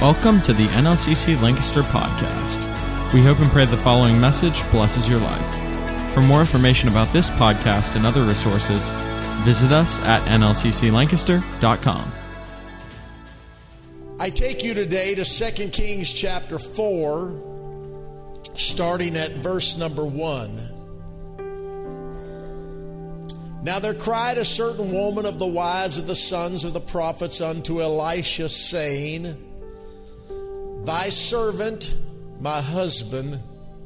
Welcome to the NLCC Lancaster podcast. We hope and pray the following message blesses your life. For more information about this podcast and other resources, visit us at nlcclancaster.com. I take you today to 2 Kings chapter 4, starting at verse number 1. Now there cried a certain woman of the wives of the sons of the prophets unto Elisha, saying, Thy servant, my husband,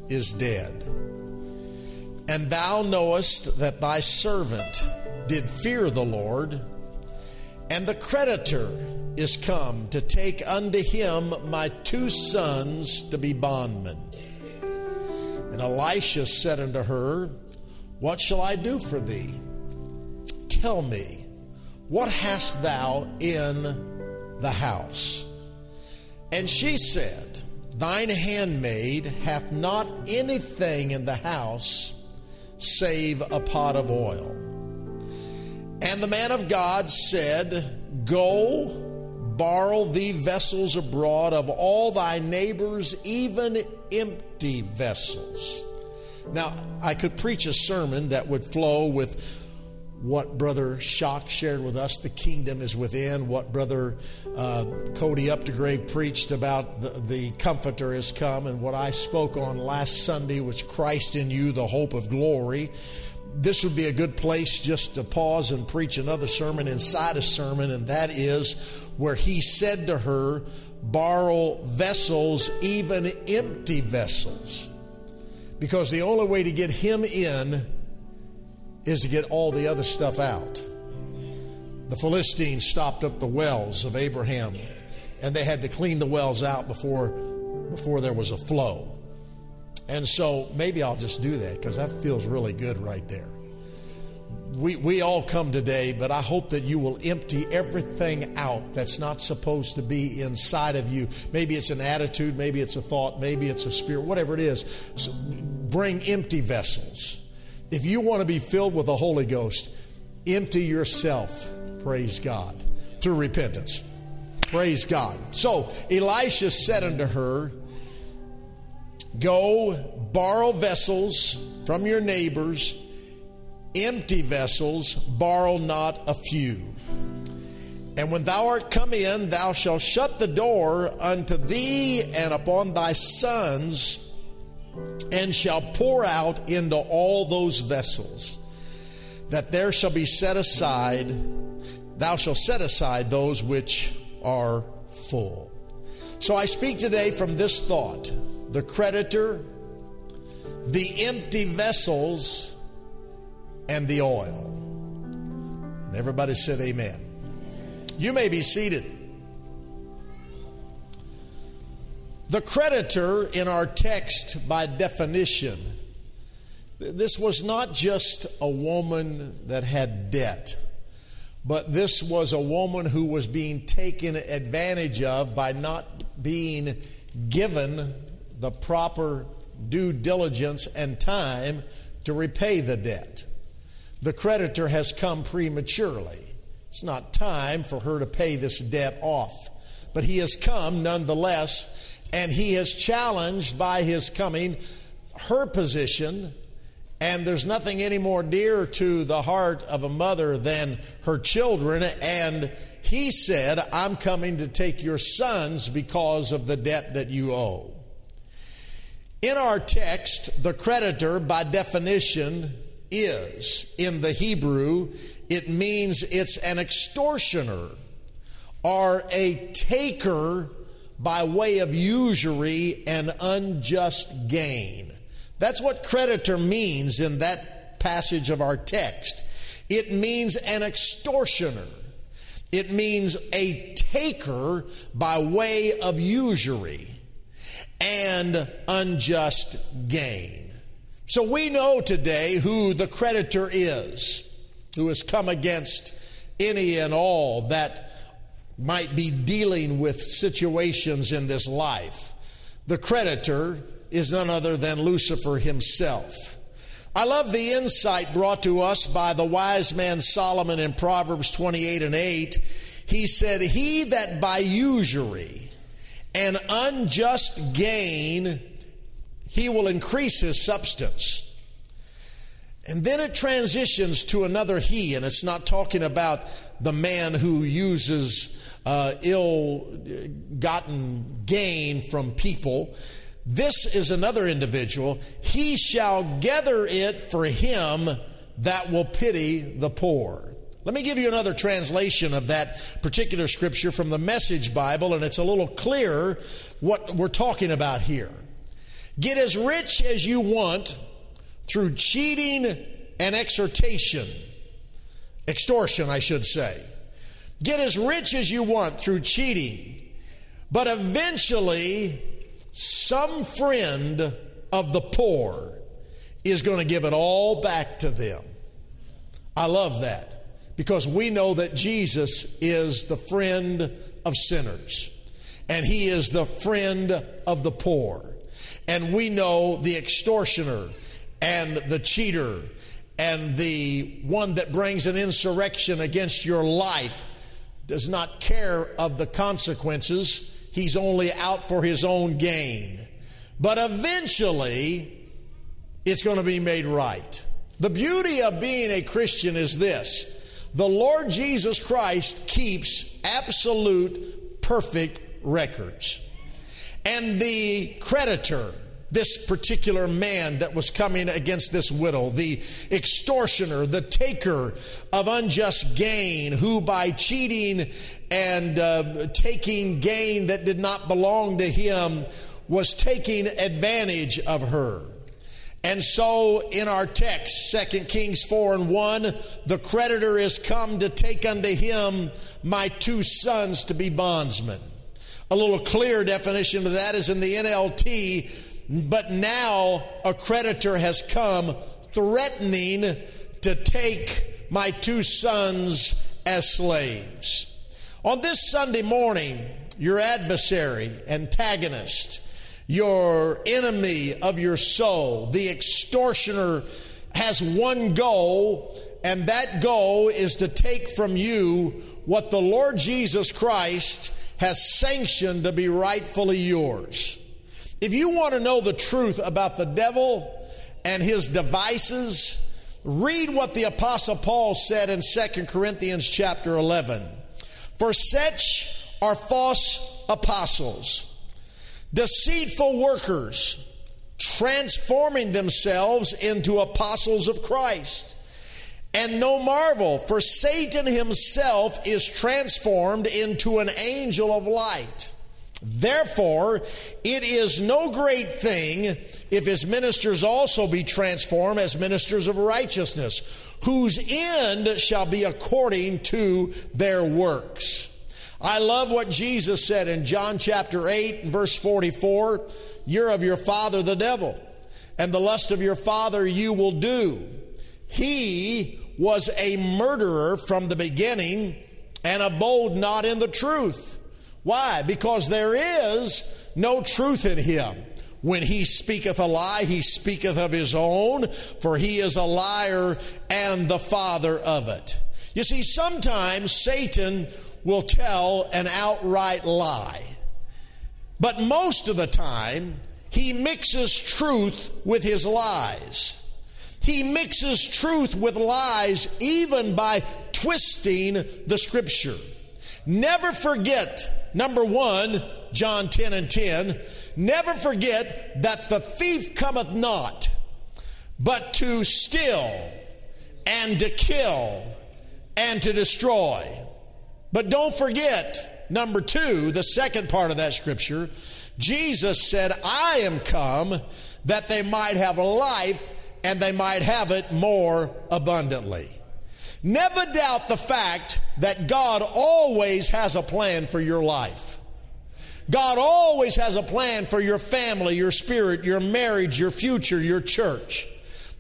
is dead. And thou knowest that thy servant did fear the Lord, and the creditor is come to take unto him my two sons to be bondmen. And Elisha said unto her, What shall I do for thee? Tell me, what hast thou in the house? And she said, Thine handmaid hath not anything in the house save a pot of oil. And the man of God said, Go, borrow thee vessels abroad of all thy neighbors, even empty vessels. Now, I could preach a sermon that would flow with what Brother Shock shared with us, the kingdom is within, what Brother uh, Cody Updegrave preached about the, the Comforter has come, and what I spoke on last Sunday, which Christ in you, the hope of glory. This would be a good place just to pause and preach another sermon inside a sermon, and that is where he said to her, Borrow vessels, even empty vessels. Because the only way to get him in is to get all the other stuff out. The Philistines stopped up the wells of Abraham, and they had to clean the wells out before, before there was a flow. And so maybe I'll just do that because that feels really good right there. We, we all come today, but I hope that you will empty everything out that's not supposed to be inside of you. Maybe it's an attitude, maybe it's a thought, maybe it's a spirit, whatever it is. So bring empty vessels if you want to be filled with the Holy Ghost, empty yourself, praise God, through repentance. Praise God. So Elisha said unto her, Go borrow vessels from your neighbors, empty vessels, borrow not a few. And when thou art come in, thou shalt shut the door unto thee and upon thy sons and shall pour out into all those vessels, that there shall be set aside, thou shalt set aside those which are full. So I speak today from this thought the creditor, the empty vessels, and the oil. And everybody said, Amen. You may be seated. The creditor in our text, by definition, this was not just a woman that had debt, but this was a woman who was being taken advantage of by not being given the proper due diligence and time to repay the debt. The creditor has come prematurely. It's not time for her to pay this debt off, but he has come nonetheless and he has challenged by his coming her position. And there's nothing any more dear to the heart of a mother than her children. And he said, I'm coming to take your sons because of the debt that you owe. In our text, the creditor, by definition, is in the Hebrew, it means it's an extortioner or a taker by way of usury and unjust gain. That's what creditor means in that passage of our text. It means an extortioner. It means a taker by way of usury and unjust gain. So we know today who the creditor is, who has come against any and all that might be dealing with situations in this life. The creditor is none other than Lucifer himself. I love the insight brought to us by the wise man Solomon in Proverbs 28 and 8. He said, He that by usury and unjust gain, he will increase his substance. And then it transitions to another he, and it's not talking about the man who uses uh, ill gotten gain from people. This is another individual. He shall gather it for him that will pity the poor. Let me give you another translation of that particular scripture from the Message Bible, and it's a little clearer what we're talking about here. Get as rich as you want through cheating and exhortation, extortion, I should say. Get as rich as you want through cheating, but eventually, some friend of the poor is going to give it all back to them. I love that because we know that Jesus is the friend of sinners and he is the friend of the poor. And we know the extortioner and the cheater and the one that brings an insurrection against your life does not care of the consequences. He's only out for his own gain. But eventually, it's going to be made right. The beauty of being a Christian is this the Lord Jesus Christ keeps absolute, perfect records. And the creditor, this particular man that was coming against this widow, the extortioner, the taker of unjust gain, who by cheating and uh, taking gain that did not belong to him was taking advantage of her. And so in our text, 2 Kings 4 and 1, the creditor is come to take unto him my two sons to be bondsmen. A little clear definition of that is in the NLT, but now a creditor has come threatening to take my two sons as slaves. On this Sunday morning, your adversary, antagonist, your enemy of your soul, the extortioner, has one goal, and that goal is to take from you what the Lord Jesus Christ has sanctioned to be rightfully yours. If you want to know the truth about the devil and his devices, read what the apostle Paul said in 2 Corinthians chapter 11. For such are false apostles deceitful workers, transforming themselves into apostles of Christ. And no marvel, for Satan himself is transformed into an angel of light. Therefore, it is no great thing if his ministers also be transformed as ministers of righteousness, whose end shall be according to their works. I love what Jesus said in John chapter 8, verse 44 You're of your father, the devil, and the lust of your father you will do. He was a murderer from the beginning and abode not in the truth. Why? Because there is no truth in him. When he speaketh a lie, he speaketh of his own, for he is a liar and the father of it. You see, sometimes Satan will tell an outright lie. But most of the time, he mixes truth with his lies. He mixes truth with lies even by twisting the scripture. Never forget, number one, John 10 and 10, never forget that the thief cometh not, but to steal and to kill and to destroy. But don't forget, number two, the second part of that scripture, Jesus said, I am come that they might have life and they might have it more abundantly. Never doubt the fact that God always has a plan for your life. God always has a plan for your family, your spirit, your marriage, your future, your church.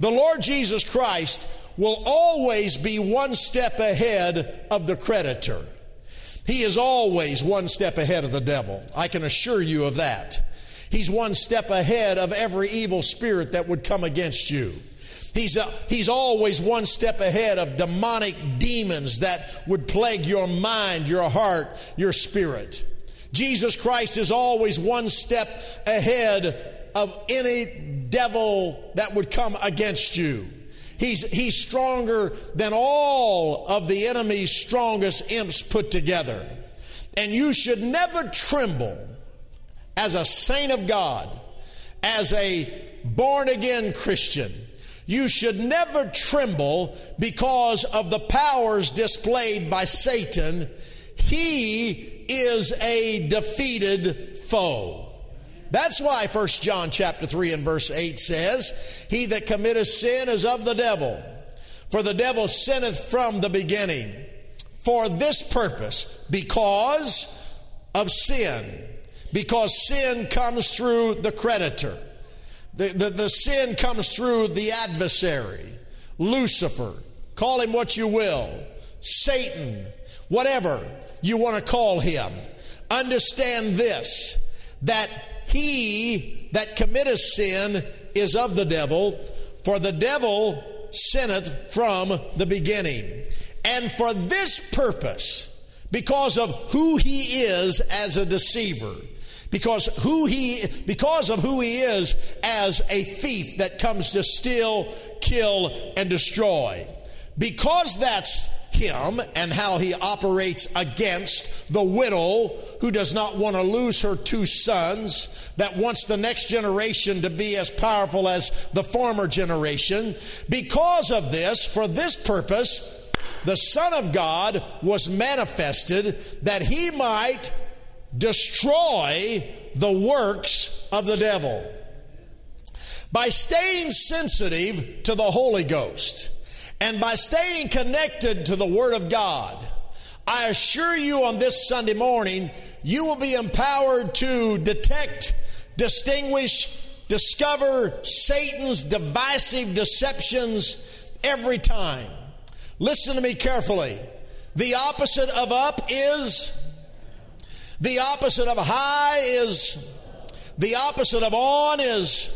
The Lord Jesus Christ will always be one step ahead of the creditor. He is always one step ahead of the devil. I can assure you of that. He's one step ahead of every evil spirit that would come against you. He's, a, uh, he's always one step ahead of demonic demons that would plague your mind, your heart, your spirit. Jesus Christ is always one step ahead of any devil that would come against you. He's, he's stronger than all of the enemy's strongest imps put together. And you should never tremble as a saint of God, as a born again Christian. You should never tremble because of the powers displayed by Satan. He is a defeated foe. That's why 1 John chapter 3 and verse 8 says, He that committeth sin is of the devil, for the devil sinneth from the beginning. For this purpose, because of sin, because sin comes through the creditor. The, the, the sin comes through the adversary, Lucifer, call him what you will, Satan, whatever you want to call him. Understand this that he that committeth sin is of the devil, for the devil sinneth from the beginning. And for this purpose, because of who he is as a deceiver, because who he because of who he is as a thief that comes to steal, kill and destroy. Because that's him and how he operates against the widow who does not want to lose her two sons, that wants the next generation to be as powerful as the former generation. Because of this, for this purpose, the Son of God was manifested that he might destroy the works of the devil. By staying sensitive to the Holy Ghost and by staying connected to the Word of God, I assure you on this Sunday morning, you will be empowered to detect, distinguish, discover Satan's divisive deceptions every time. Listen to me carefully. The opposite of up is the opposite of high is, the opposite of on is,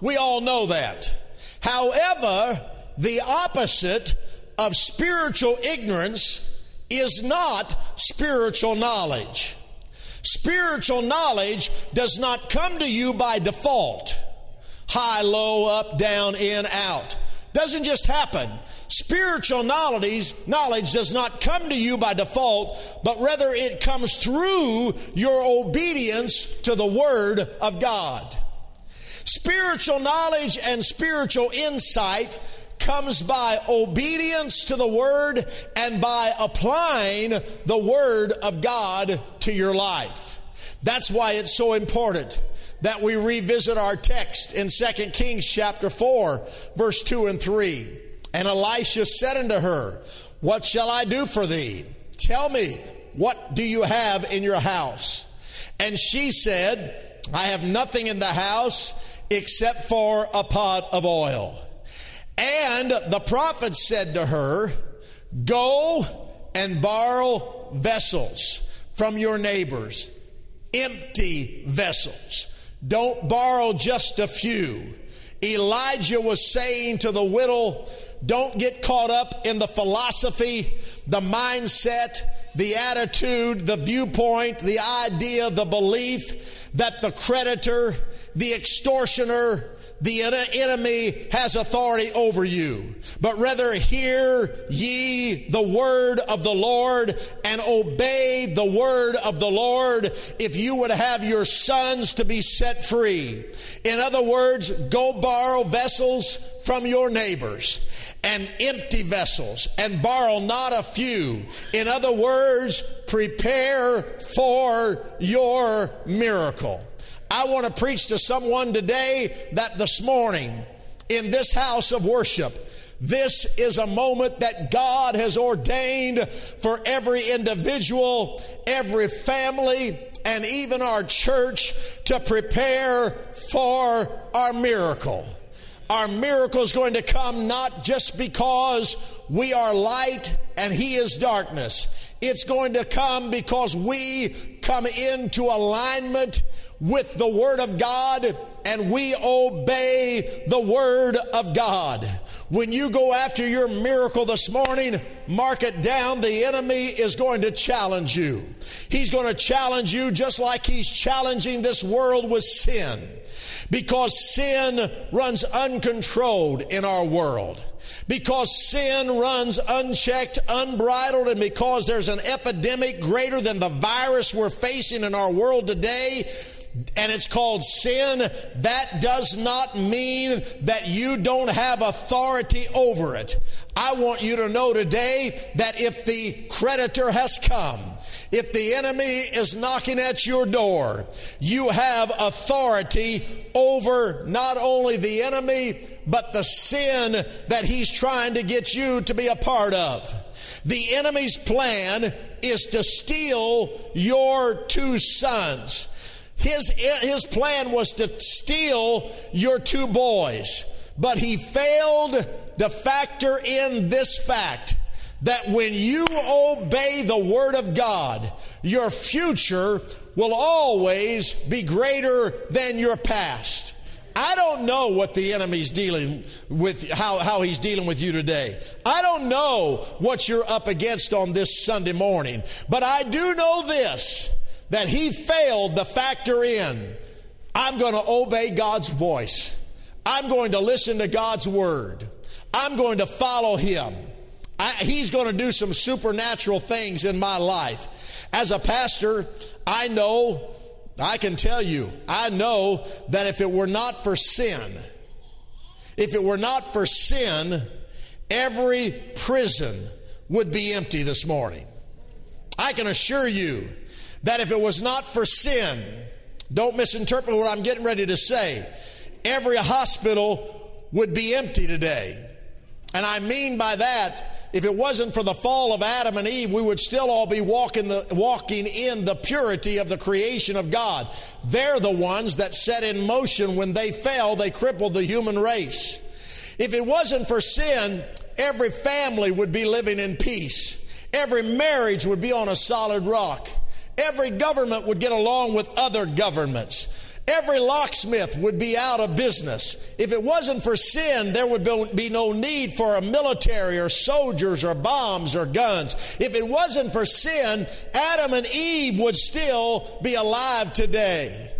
we all know that. However, the opposite of spiritual ignorance is not spiritual knowledge. Spiritual knowledge does not come to you by default. High, low, up, down, in, out. Doesn't just happen. Spiritual knowledge, knowledge does not come to you by default, but rather it comes through your obedience to the Word of God. Spiritual knowledge and spiritual insight comes by obedience to the Word and by applying the Word of God to your life. That's why it's so important that we revisit our text in 2 Kings chapter 4, verse 2 and 3. And Elisha said unto her, What shall I do for thee? Tell me, what do you have in your house? And she said, I have nothing in the house except for a pot of oil. And the prophet said to her, Go and borrow vessels from your neighbors, empty vessels. Don't borrow just a few. Elijah was saying to the widow, don't get caught up in the philosophy, the mindset, the attitude, the viewpoint, the idea, the belief that the creditor, the extortioner, the enemy has authority over you, but rather hear ye the word of the Lord and obey the word of the Lord if you would have your sons to be set free. In other words, go borrow vessels from your neighbors and empty vessels and borrow not a few. In other words, prepare for your miracle. I want to preach to someone today that this morning in this house of worship, this is a moment that God has ordained for every individual, every family, and even our church to prepare for our miracle. Our miracle is going to come not just because we are light and He is darkness. It's going to come because we come into alignment with the Word of God and we obey the Word of God. When you go after your miracle this morning, mark it down. The enemy is going to challenge you. He's going to challenge you just like he's challenging this world with sin. Because sin runs uncontrolled in our world. Because sin runs unchecked, unbridled, and because there's an epidemic greater than the virus we're facing in our world today, and it's called sin, that does not mean that you don't have authority over it. I want you to know today that if the creditor has come, if the enemy is knocking at your door, you have authority over not only the enemy, but the sin that he's trying to get you to be a part of. The enemy's plan is to steal your two sons. His, his plan was to steal your two boys, but he failed to factor in this fact that when you obey the Word of God, your future will always be greater than your past. I don't know what the enemy's dealing with, how, how he's dealing with you today. I don't know what you're up against on this Sunday morning, but I do know this that he failed to factor in I'm going to obey God's voice, I'm going to listen to God's word, I'm going to follow him. I, he's going to do some supernatural things in my life. As a pastor, I know, I can tell you, I know that if it were not for sin, if it were not for sin, every prison would be empty this morning. I can assure you that if it was not for sin, don't misinterpret what I'm getting ready to say, every hospital would be empty today. And I mean by that, if it wasn't for the fall of Adam and Eve, we would still all be walking, the, walking in the purity of the creation of God. They're the ones that set in motion when they fell, they crippled the human race. If it wasn't for sin, every family would be living in peace. Every marriage would be on a solid rock. Every government would get along with other governments. Every locksmith would be out of business. If it wasn't for sin, there would be no need for a military or soldiers or bombs or guns. If it wasn't for sin, Adam and Eve would still be alive today.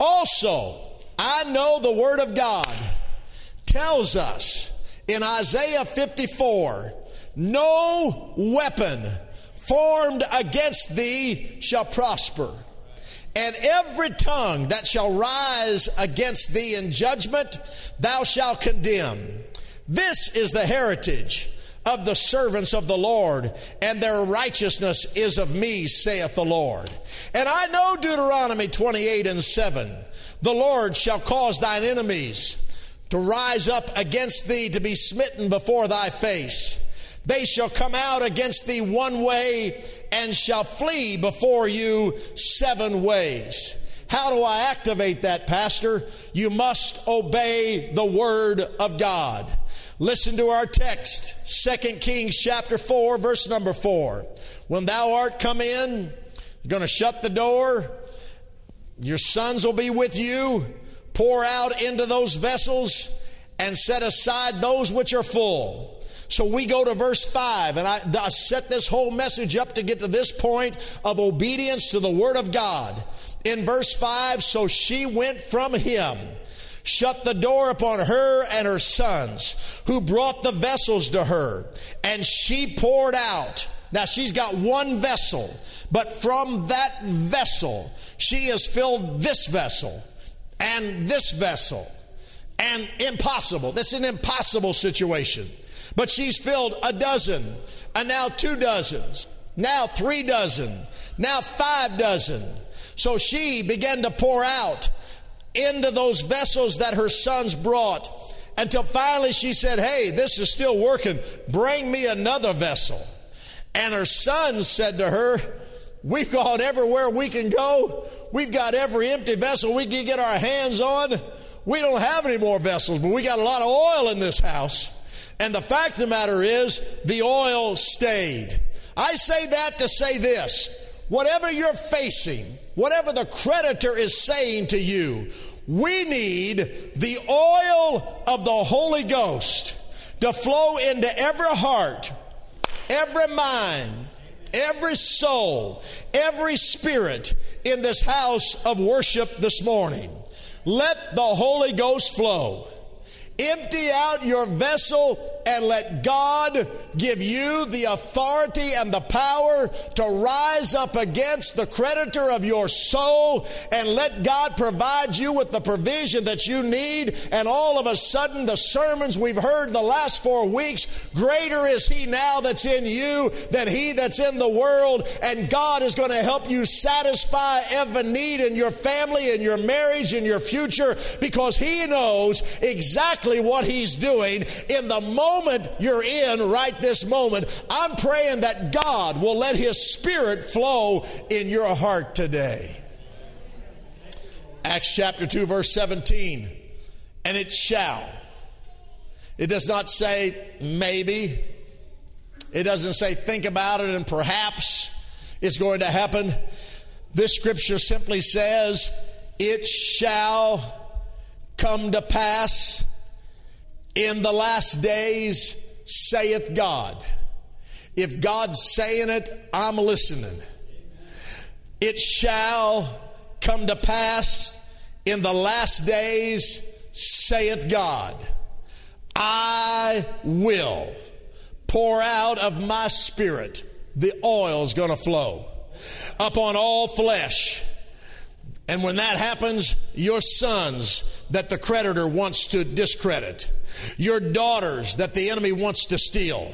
Also, I know the Word of God tells us in Isaiah 54 no weapon formed against thee shall prosper. And every tongue that shall rise against thee in judgment, thou shalt condemn. This is the heritage of the servants of the Lord, and their righteousness is of me, saith the Lord. And I know Deuteronomy 28 and 7 the Lord shall cause thine enemies to rise up against thee to be smitten before thy face. They shall come out against thee one way and shall flee before you seven ways. How do I activate that, Pastor? You must obey the Word of God. Listen to our text, 2 Kings chapter 4, verse number 4. When thou art come in, you're going to shut the door, your sons will be with you, pour out into those vessels, and set aside those which are full so we go to verse 5, and I, I set this whole message up to get to this point of obedience to the Word of God. In verse 5, so she went from him shut the door upon her and her sons, who brought the vessels to her, and she poured out. Now she's got one vessel, but from that vessel, she has filled this vessel and this vessel. And impossible. That's an impossible situation. But she's filled a dozen, and now two dozens, now three dozen, now five dozen. So she began to pour out into those vessels that her sons brought until finally she said, Hey, this is still working. Bring me another vessel. And her sons said to her, We've gone everywhere we can go. We've got every empty vessel we can get our hands on. We don't have any more vessels, but we got a lot of oil in this house. And the fact of the matter is, the oil stayed. I say that to say this whatever you're facing, whatever the creditor is saying to you, We need the oil of the Holy Ghost to flow into every heart, every mind, every soul, every spirit in this house of worship this morning. Let the Holy Ghost flow. Empty out your vessel and let God give you the authority and the power to rise up against the creditor of your soul and let God provide you with the provision that you need. And all of a sudden, the sermons we've heard the last four weeks, greater is He now that's in you than He that's in the world. And God is going to help you satisfy every need in your family, in your marriage, in your future, because He knows exactly exactly what He's doing in the moment you're in right this moment. I'm praying that God will let His Spirit flow in your heart today. Acts chapter 2, verse 17. And it shall. It does not say maybe. It doesn't say think about it and perhaps it's going to happen. This scripture simply says, It shall come to pass in the last days, saith God. If God's saying it, I'm listening. It shall come to pass in the last days, saith God. I will pour out of my spirit. The oil's going to flow upon all flesh. And when that happens, your sons that the creditor wants to discredit, your daughters that the enemy wants to steal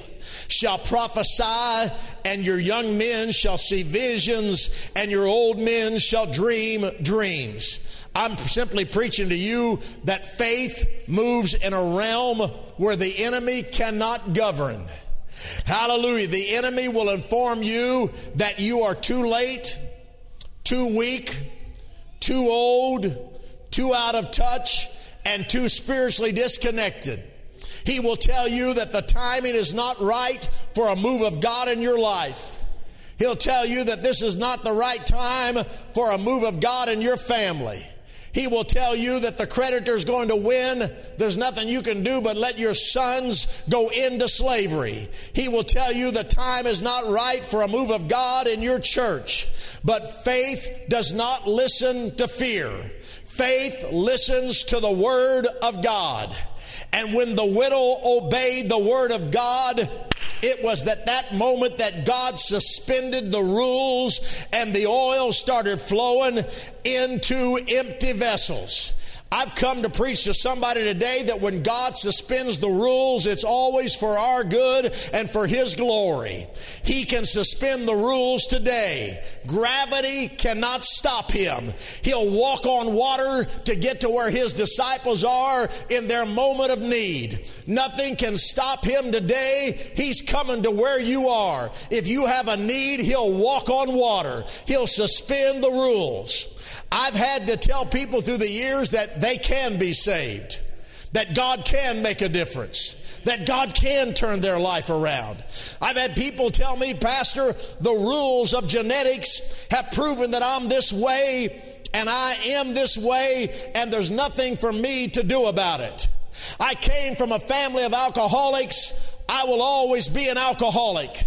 shall prophesy, and your young men shall see visions, and your old men shall dream dreams. I'm simply preaching to you that faith moves in a realm where the enemy cannot govern. Hallelujah. The enemy will inform you that you are too late, too weak, too old, too out of touch, and too spiritually disconnected. He will tell you that the timing is not right for a move of God in your life. He'll tell you that this is not the right time for a move of God in your family. He will tell you that the creditor is going to win. There's nothing you can do but let your sons go into slavery. He will tell you the time is not right for a move of God in your church. But faith does not listen to fear. Faith listens to the word of God. And when the widow obeyed the word of God, it was at that moment that God suspended the rules and the oil started flowing into empty vessels. I've come to preach to somebody today that when God suspends the rules, it's always for our good and for His glory. He can suspend the rules today. Gravity cannot stop Him. He'll walk on water to get to where His disciples are in their moment of need. Nothing can stop Him today. He's coming to where you are. If you have a need, He'll walk on water. He'll suspend the rules. I've had to tell people through the years that they can be saved, that God can make a difference, that God can turn their life around. I've had people tell me, Pastor, the rules of genetics have proven that I'm this way and I am this way, and there's nothing for me to do about it. I came from a family of alcoholics. I will always be an alcoholic.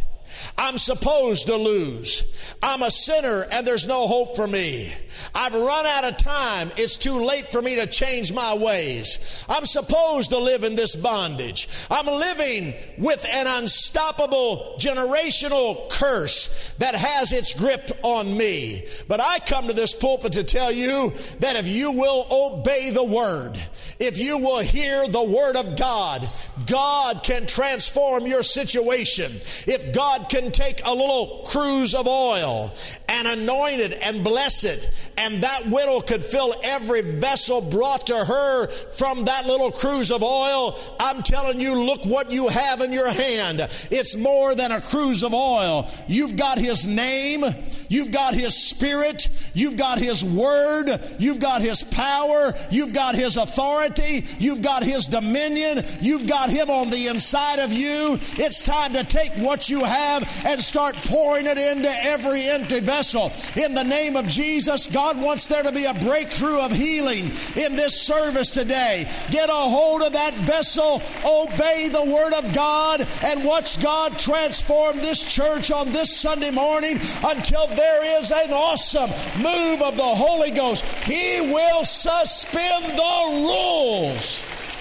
I'm supposed to lose. I'm a sinner and there's no hope for me. I've run out of time. It's too late for me to change my ways. I'm supposed to live in this bondage. I'm living with an unstoppable generational curse that has its grip on me. But I come to this pulpit to tell you that if you will obey the word, if you will hear the word of God, God can transform your situation. If God can take a little cruse of oil and anoint it and bless it, and that widow could fill every vessel brought to her from that little cruse of oil, I'm telling you, look what you have in your hand. It's more than a cruse of oil. You've got His name, you've got His Spirit, you've got His Word, you've got His power, you've got His authority, you've got His dominion, you've got Him on the inside of you. It's time to take what you have and start pouring it into every empty vessel vessel. In the name of Jesus, God wants there to be a breakthrough of healing in this service today. Get a hold of that vessel, obey the Word of God, and watch God transform this church on this Sunday morning until there is an awesome move of the Holy Ghost. He will suspend the rules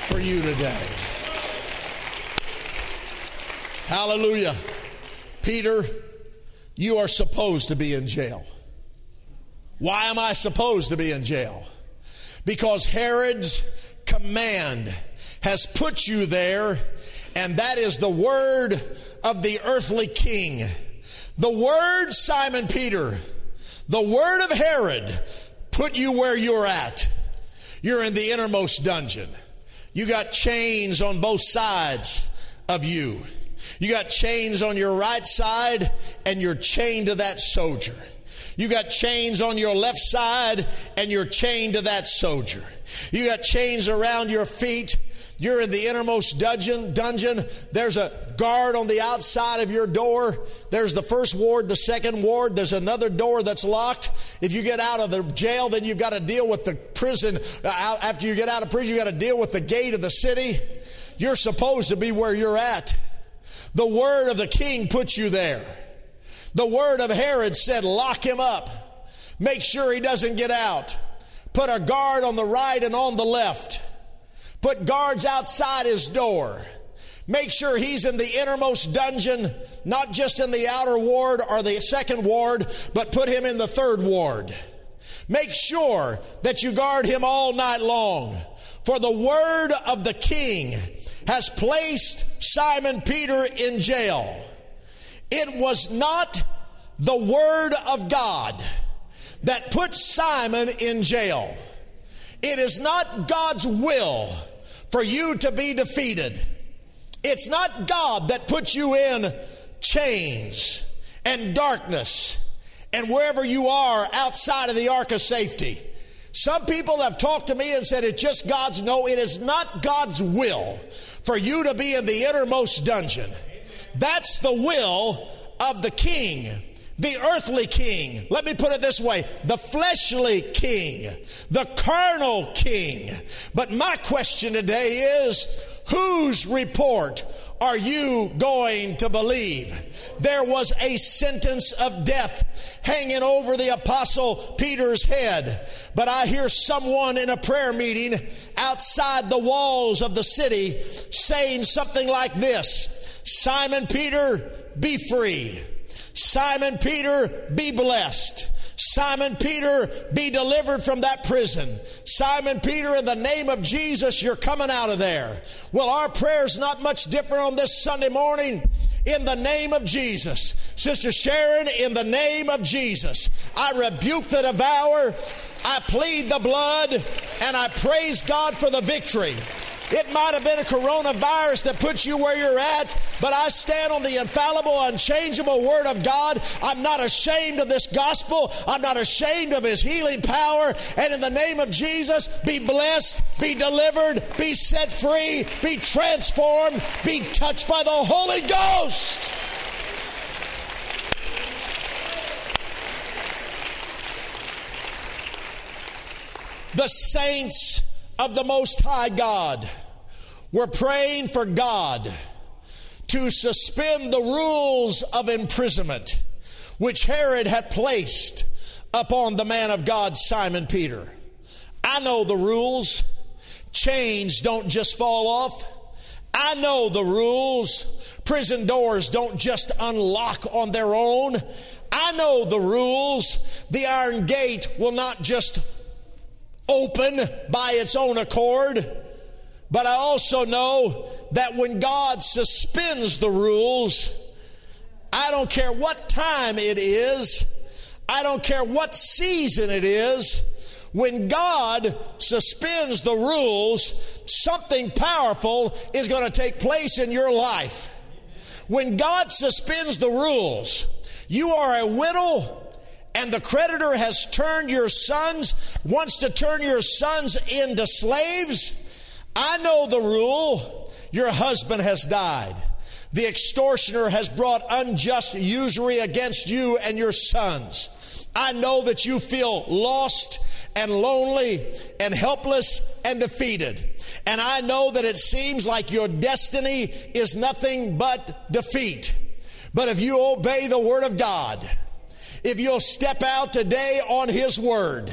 for you today. Hallelujah. Peter, you are supposed to be in jail. Why am I supposed to be in jail? Because Herod's command has put you there, and that is the word of the earthly king. The word, Simon Peter, the word of Herod put you where you're at. You're in the innermost dungeon. You got chains on both sides of you. You got chains on your right side, and you're chained to that soldier. You got chains on your left side, and you're chained to that soldier. You got chains around your feet. You're in the innermost dungeon. Dungeon. There's a guard on the outside of your door. There's the first ward, the second ward. There's another door that's locked. If you get out of the jail, then you've got to deal with the prison. Uh, after you get out of prison, you've got to deal with the gate of the city. You're supposed to be where you're at. The word of the king puts you there. The word of Herod said, lock him up. Make sure he doesn't get out. Put a guard on the right and on the left. Put guards outside his door. Make sure he's in the innermost dungeon, not just in the outer ward or the second ward, but put him in the third ward. Make sure that you guard him all night long. For the word of the king has placed Simon Peter in jail. It was not the Word of God that put Simon in jail. It is not God's will for you to be defeated. It's not God that puts you in chains and darkness and wherever you are outside of the ark of safety. Some people have talked to me and said it's just God's. No, it is not God's will for you to be in the innermost dungeon. That's the will of the king the earthly king. Let me put it this way the fleshly king, the carnal king. But my question today is whose report are you going to believe? There was a sentence of death hanging over the apostle Peter's head. But I hear someone in a prayer meeting outside the walls of the city saying something like this Simon Peter, be free. Simon Peter, be blessed. Simon Peter, be delivered from that prison. Simon Peter, in the name of Jesus, you're coming out of there. Well, our prayer's not much different on this Sunday morning in the name of Jesus. Sister Sharon, in the name of Jesus, I rebuke the devourer, I plead the blood, and I praise God for the victory. It might have been a coronavirus that puts you where you're at, but I stand on the infallible, unchangeable Word of God. I'm not ashamed of this gospel. I'm not ashamed of His healing power. And in the name of Jesus, be blessed, be delivered, be set free, be transformed, be touched by the Holy Ghost. The saints of the Most High God were praying for God to suspend the rules of imprisonment which Herod had placed upon the man of God, Simon Peter. I know the rules. Chains don't just fall off. I know the rules. Prison doors don't just unlock on their own. I know the rules. The iron gate will not just open by its own accord. But I also know that when God suspends the rules, I don't care what time it is, I don't care what season it is, when God suspends the rules, something powerful is going to take place in your life. When God suspends the rules, you are a widow and the creditor has turned your sons, wants to turn your sons into slaves I know the rule. Your husband has died. The extortioner has brought unjust usury against you and your sons. I know that you feel lost and lonely and helpless and defeated. And I know that it seems like your destiny is nothing but defeat. But if you obey the Word of God, if you'll step out today on His Word,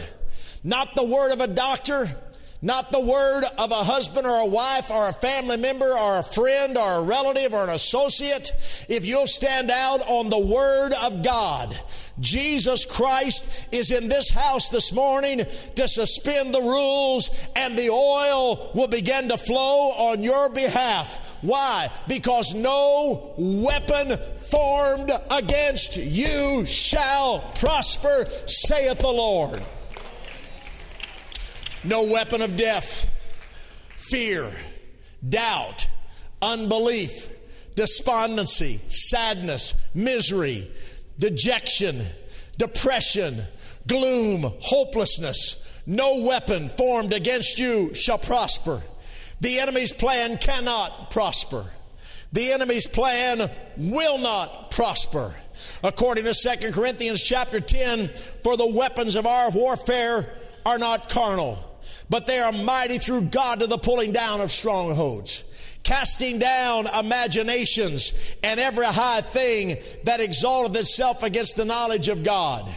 not the word of a doctor, not the word of a husband or a wife or a family member or a friend or a relative or an associate, if you'll stand out on the word of God, Jesus Christ is in this house this morning to suspend the rules and the oil will begin to flow on your behalf. Why? Because no weapon formed against you shall prosper, saith the Lord. No weapon of death, fear, doubt, unbelief, despondency, sadness, misery, dejection, depression, gloom, hopelessness. No weapon formed against you shall prosper. The enemy's plan cannot prosper. The enemy's plan will not prosper. According to 2 Corinthians chapter 10, for the weapons of our warfare are not carnal but they are mighty through God to the pulling down of strongholds casting down imaginations and every high thing that exalted itself against the knowledge of God,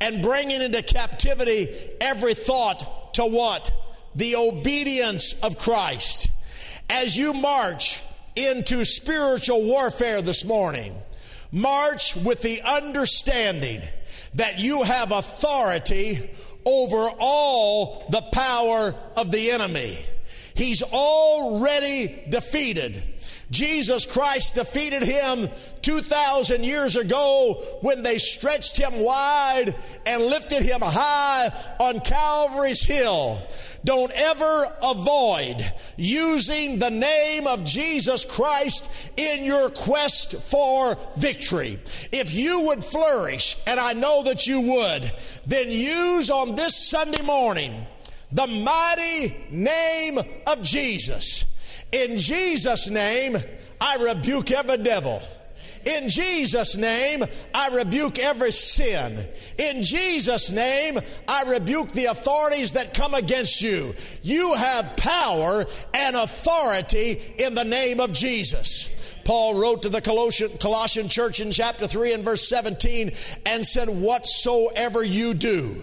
and bringing into captivity every thought to what? The obedience of Christ. As you march into spiritual warfare this morning, march with the understanding that you have authority over all the power of the enemy. He's already defeated. Jesus Christ defeated him 2,000 years ago when they stretched him wide and lifted him high on Calvary's hill. Don't ever avoid using the name of Jesus Christ in your quest for victory. If you would flourish, and I know that you would, then use on this Sunday morning the mighty name of Jesus. In Jesus' name, I rebuke every devil. In Jesus' name, I rebuke every sin. In Jesus' name, I rebuke the authorities that come against you. You have power and authority in the name of Jesus. Paul wrote to the Colossian, Colossian church in chapter 3 and verse 17 and said, Whatsoever you do,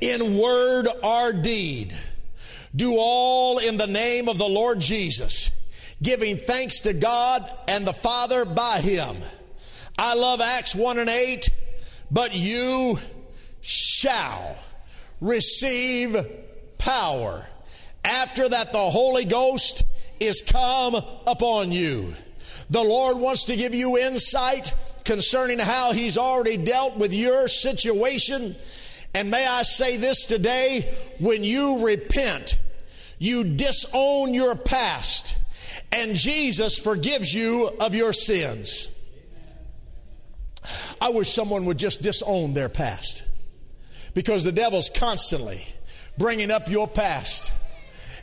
in word or deed, do all in the name of the Lord Jesus giving thanks to God and the Father by Him. I love Acts 1 and 8, but you shall receive power. After that, the Holy Ghost is come upon you. The Lord wants to give you insight concerning how He's already dealt with your situation. And may I say this today when you repent, you disown your past and Jesus forgives you of your sins. I wish someone would just disown their past because the devil's constantly bringing up your past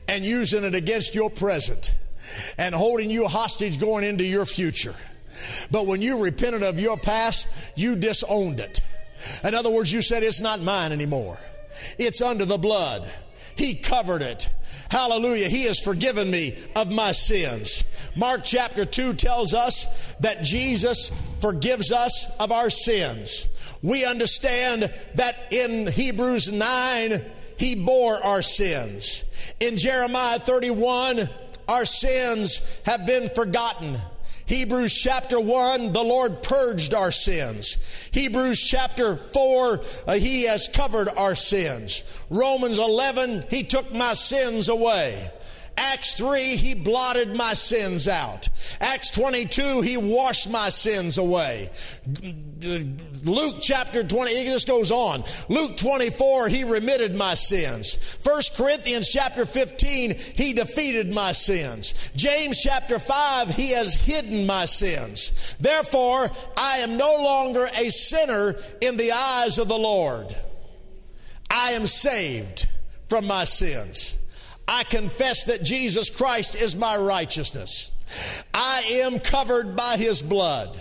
and using it against your present and holding you hostage going into your future. But when you repented of your past, you disowned it. In other words, you said, It's not mine anymore. It's under the blood. He covered it. Hallelujah. He has forgiven me of my sins. Mark chapter 2 tells us that Jesus forgives us of our sins. We understand that in Hebrews 9, He bore our sins. In Jeremiah 31, our sins have been forgotten. Hebrews chapter 1, the Lord purged our sins. Hebrews chapter 4, uh, He has covered our sins. Romans 11, He took my sins away. Acts 3, he blotted my sins out. Acts 22, he washed my sins away. Luke chapter 20, it just goes on. Luke 24, he remitted my sins. 1 Corinthians chapter 15, he defeated my sins. James chapter 5, he has hidden my sins. Therefore, I am no longer a sinner in the eyes of the Lord. I am saved from my sins. I confess that Jesus Christ is my righteousness. I am covered by his blood.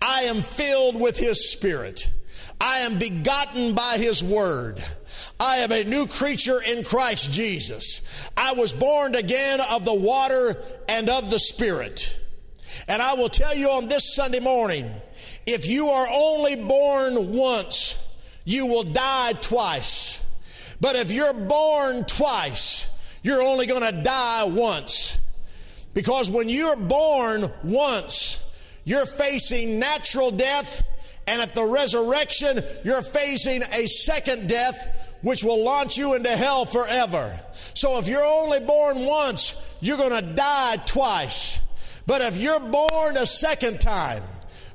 I am filled with his spirit. I am begotten by his word. I am a new creature in Christ Jesus. I was born again of the water and of the Spirit. And I will tell you on this Sunday morning if you are only born once, you will die twice. But if you're born twice, you're only going to die once. Because when you're born once, you're facing natural death, and at the resurrection, you're facing a second death which will launch you into hell forever. So if you're only born once, you're going to die twice. But if you're born a second time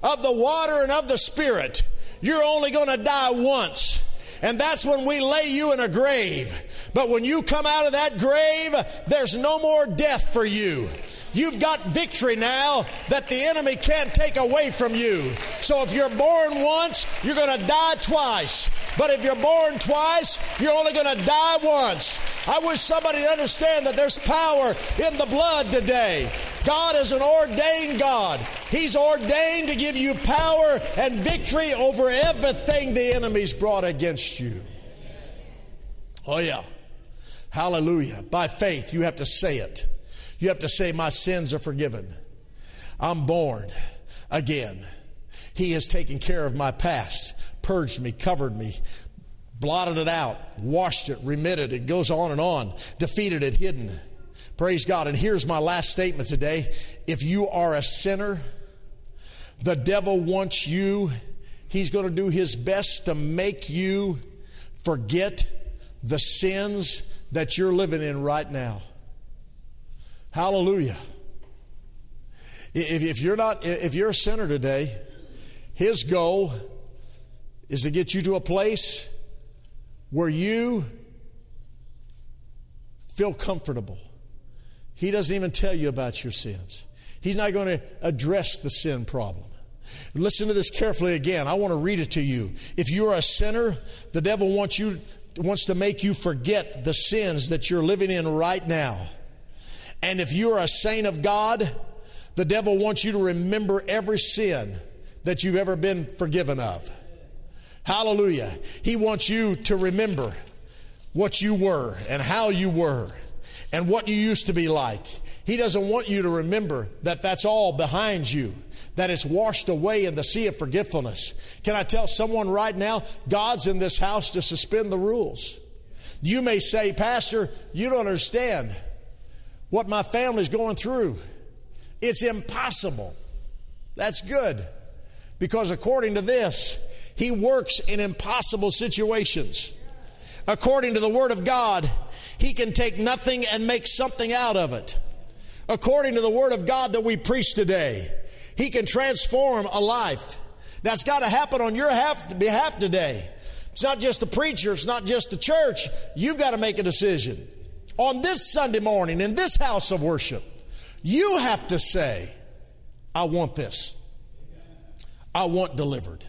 of the water and of the Spirit, you're only going to die once. And that's when we lay you in a grave. But when you come out of that grave, there's no more death for you. You've got victory now that the enemy can't take away from you. So if you're born once, you're going to die twice. But if you're born twice, you're only going to die once. I wish somebody would understand that there's power in the blood today. God is an ordained God. He's ordained to give you power and victory over everything the enemy's brought against you. Oh, yeah. Hallelujah. By faith, you have to say it. You have to say, My sins are forgiven. I'm born again. He has taken care of my past, purged me, covered me, blotted it out, washed it, remitted it, goes on and on, defeated it, hidden. Praise God. And here's my last statement today. If you are a sinner, the devil wants you, he's going to do his best to make you forget the sins that you're living in right now. Hallelujah. If, you're not, if you're a sinner today, his goal is to get you to a place where you feel comfortable. He doesn't even tell you about your sins. He's not going to address the sin problem. Listen to this carefully again. I want to read it to you. If you're a sinner, the devil wants you wants to make you forget the sins that you're living in right now. And if you're a saint of God, the devil wants you to remember every sin that you've ever been forgiven of. Hallelujah. He wants you to remember what you were and how you were and what you used to be like. He doesn't want you to remember that that's all behind you, that it's washed away in the sea of forgetfulness. Can I tell someone right now, God's in this house to suspend the rules? You may say, Pastor, you don't understand what my family's going through. It's impossible. That's good. Because according to this, he works in impossible situations. According to the Word of God, he can take nothing and make something out of it. According to the Word of God that we preach today, he can transform a life. That's got to happen on your behalf today. It's not just the preacher, it's not just the church. You've got to make a decision on this Sunday morning in this house of worship, you have to say, I want this. I want delivered.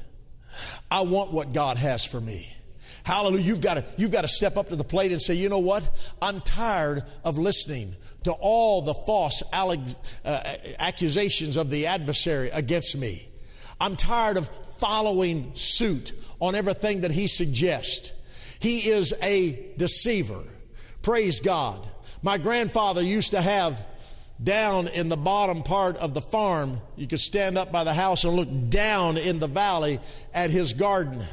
I want what God has for me. Hallelujah. You've got to, you've got to step up to the plate and say, you know what? I'm tired of listening to all the false uh, accusations of the adversary against me. I'm tired of following suit on everything that he suggests. He is a deceiver. Praise God. My grandfather used to have down in the bottom part of the farm, you could stand up by the house and look down in the valley at his garden.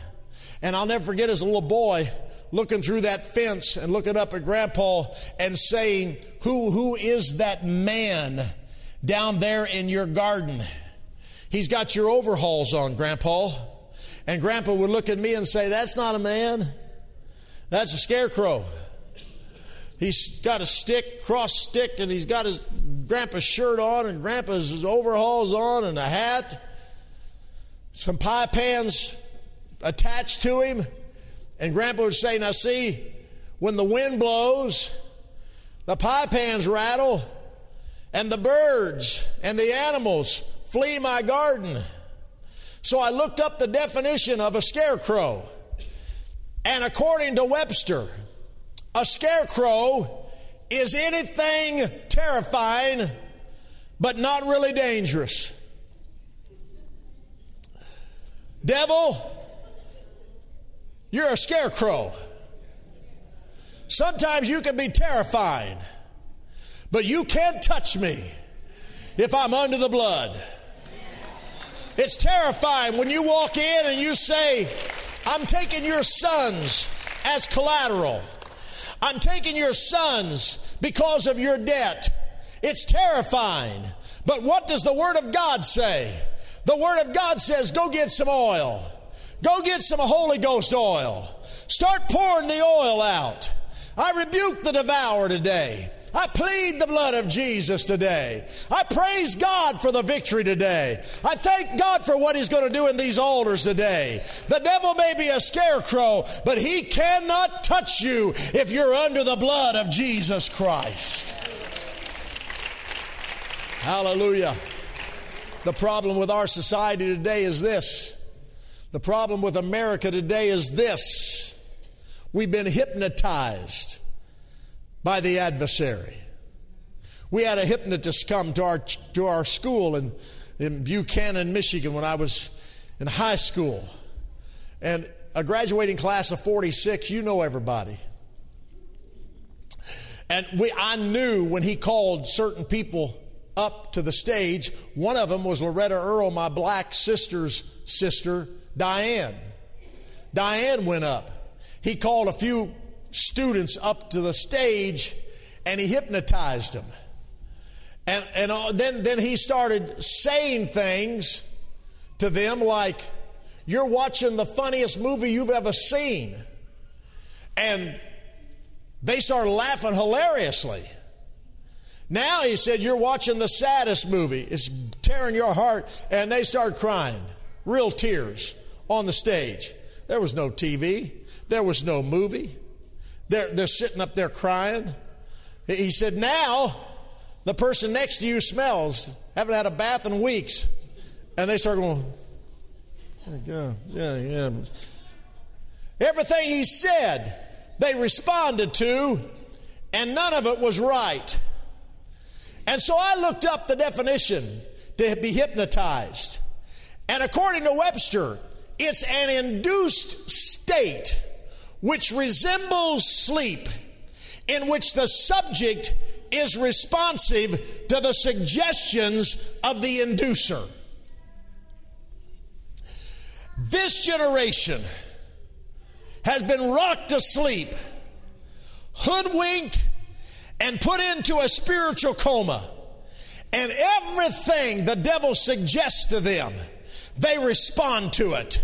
And I'll never forget as a little boy looking through that fence and looking up at grandpa and saying, Who, who is that man down there in your garden? He's got your overalls on, grandpa. And grandpa would look at me and say, That's not a man. That's a scarecrow. He's got a stick, cross stick, and he's got his grandpa's shirt on and grandpa's overalls on and a hat. Some pie pans attached to him. And grandpa would say, Now, see, when the wind blows, the pie pans rattle, and the birds and the animals flee my garden. So I looked up the definition of a scarecrow. And according to Webster, a scarecrow is anything terrifying but not really dangerous. Devil, You're a scarecrow. Sometimes you can be terrifying, but you can't touch me if I'm under the blood. It's terrifying when you walk in and you say, I'm taking your sons as collateral. I'm taking your sons because of your debt. It's terrifying. But what does the Word of God say? The Word of God says, go get some oil. Go get some Holy Ghost oil. Start pouring the oil out. I rebuke the devourer today. I plead the blood of Jesus today. I praise God for the victory today. I thank God for what He's going to do in these altars today. The devil may be a scarecrow, but he cannot touch you if you're under the blood of Jesus Christ. Hallelujah. The problem with our society today is this. The problem with America today is this. We've been hypnotized by the adversary. We had a hypnotist come to our, to our school in, in Buchanan, Michigan when I was in high school. And a graduating class of 46, you know everybody. And we, I knew when he called certain people up to the stage, one of them was Loretta Earl, my black sister's sister, Diane. Diane went up. He called a few students up to the stage and he hypnotized them. And, and uh, then, then he started saying things to them like, You're watching the funniest movie you've ever seen. And they started laughing hilariously. Now he said, You're watching the saddest movie. It's tearing your heart. And they started crying, real tears on the stage. There was no TV, there was no movie. They're, they're sitting up there crying. He said, Now the person next to you smells, haven't had a bath in weeks. And they start going, Yeah, yeah, yeah. Everything he said, they responded to, and none of it was right. And so I looked up the definition to be hypnotized. And according to Webster, it's an induced state which resembles sleep, in which the subject is responsive to the suggestions of the inducer. This generation has been rocked asleep, hoodwinked, and put into a spiritual coma. And everything the devil suggests to them, they respond to it.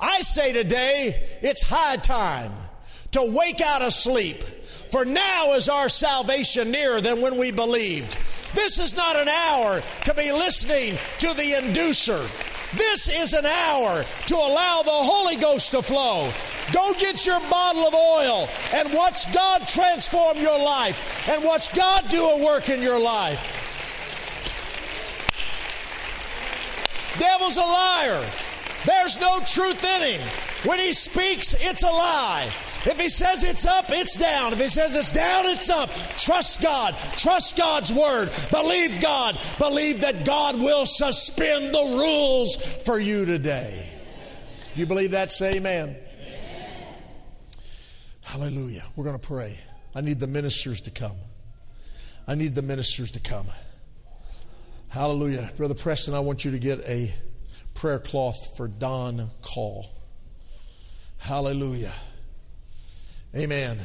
I say today, it's high time to wake out of sleep. For now is our salvation nearer than when we believed. This is not an hour to be listening to the inducer. This is an hour to allow the Holy Ghost to flow. Go get your bottle of oil and watch God transform your life and watch God do a work in your life. Devil's a liar. There's no truth in him. When he speaks, it's a lie. If he says it's up, it's down. If he says it's down, it's up. Trust God. Trust God's word. Believe God. Believe that God will suspend the rules for you today. Do you believe that? Say amen. amen. Hallelujah. We're going to pray. I need the ministers to come. I need the ministers to come. Hallelujah. Brother Preston, I want you to get a prayer cloth for Don Call. Hallelujah. Amen.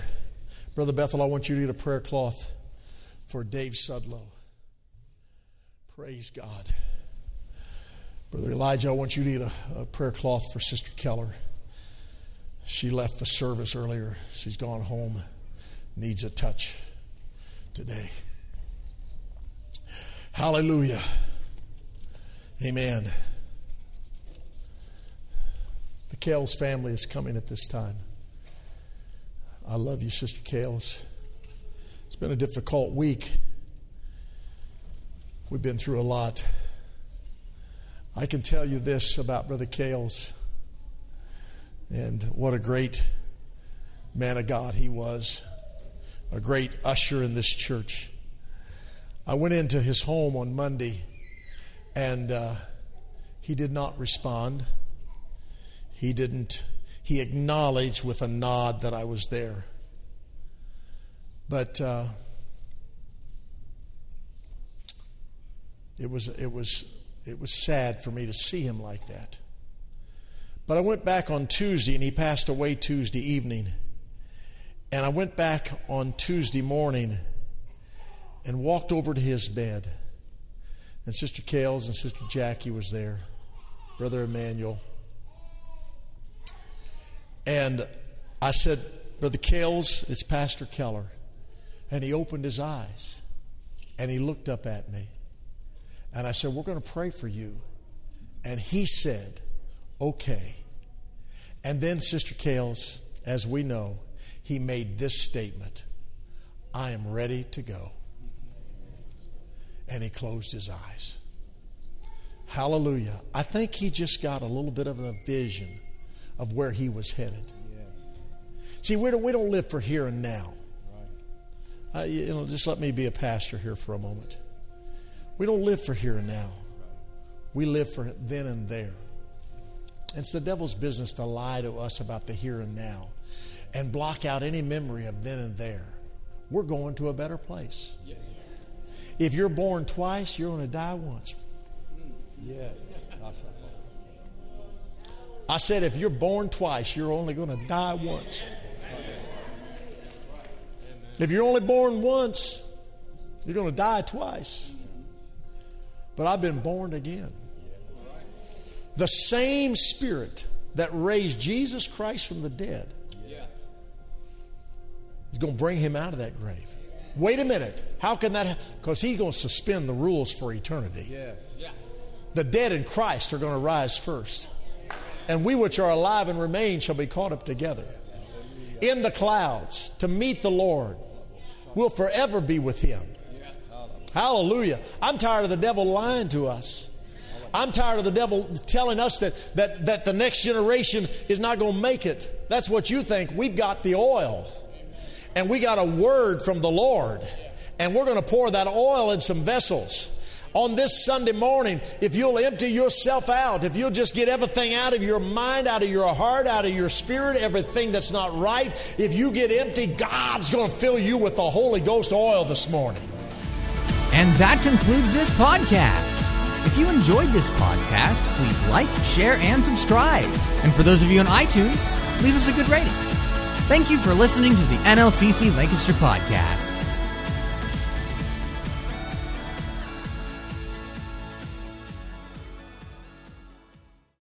Brother Bethel, I want you to get a prayer cloth for Dave Sudlow. Praise God. Brother Elijah, I want you to get a, a prayer cloth for Sister Keller. She left the service earlier. She's gone home, needs a touch today. Hallelujah. Amen. Kales family is coming at this time. I love you, Sister Kales. It's been a difficult week. We've been through a lot. I can tell you this about Brother Kales and what a great man of God he was, a great usher in this church. I went into his home on Monday and uh, he did not respond. He didn't he acknowledged with a nod that I was there. But uh, it was it was it was sad for me to see him like that. But I went back on Tuesday, and he passed away Tuesday evening. And I went back on Tuesday morning and walked over to his bed. And Sister Kales and Sister Jackie was there, Brother Emmanuel. And I said, Brother Kales, it's Pastor Keller. And he opened his eyes and he looked up at me. And I said, We're going to pray for you. And he said, Okay. And then, Sister Kales, as we know, he made this statement I am ready to go. And he closed his eyes. Hallelujah. I think he just got a little bit of a vision of where he was headed. See, we don't, we don't live for here and now. Uh, you know, just let me be a pastor here for a moment. We don't live for here and now. We live for then and there. It's the devil's business to lie to us about the here and now and block out any memory of then and there. We're going to a better place. If you're born twice, you're going to die once. Yeah. I said, if you're born twice, you're only going to die once. If you're only born once, you're going to die twice. But I've been born again. The same Spirit that raised Jesus Christ from the dead is going to bring him out of that grave. Wait a minute. How can that Because he's going to suspend the rules for eternity. The dead in Christ are going to rise first. And we which are alive and remain shall be caught up together in the clouds to meet the Lord. We'll forever be with him. Hallelujah. I'm tired of the devil lying to us. I'm tired of the devil telling us that, that, that the next generation is not going to make it. That's what you think. We've got the oil, and we got a word from the Lord, and we're going to pour that oil in some vessels on this Sunday morning, if you'll empty yourself out, if you'll just get everything out of your mind, out of your heart, out of your spirit, everything that's not right, if you get empty, God's going to fill you with the Holy Ghost oil this morning. And that concludes this podcast. If you enjoyed this podcast, please like, share, and subscribe. And for those of you on iTunes, leave us a good rating. Thank you for listening to the NLCC Lancaster podcast.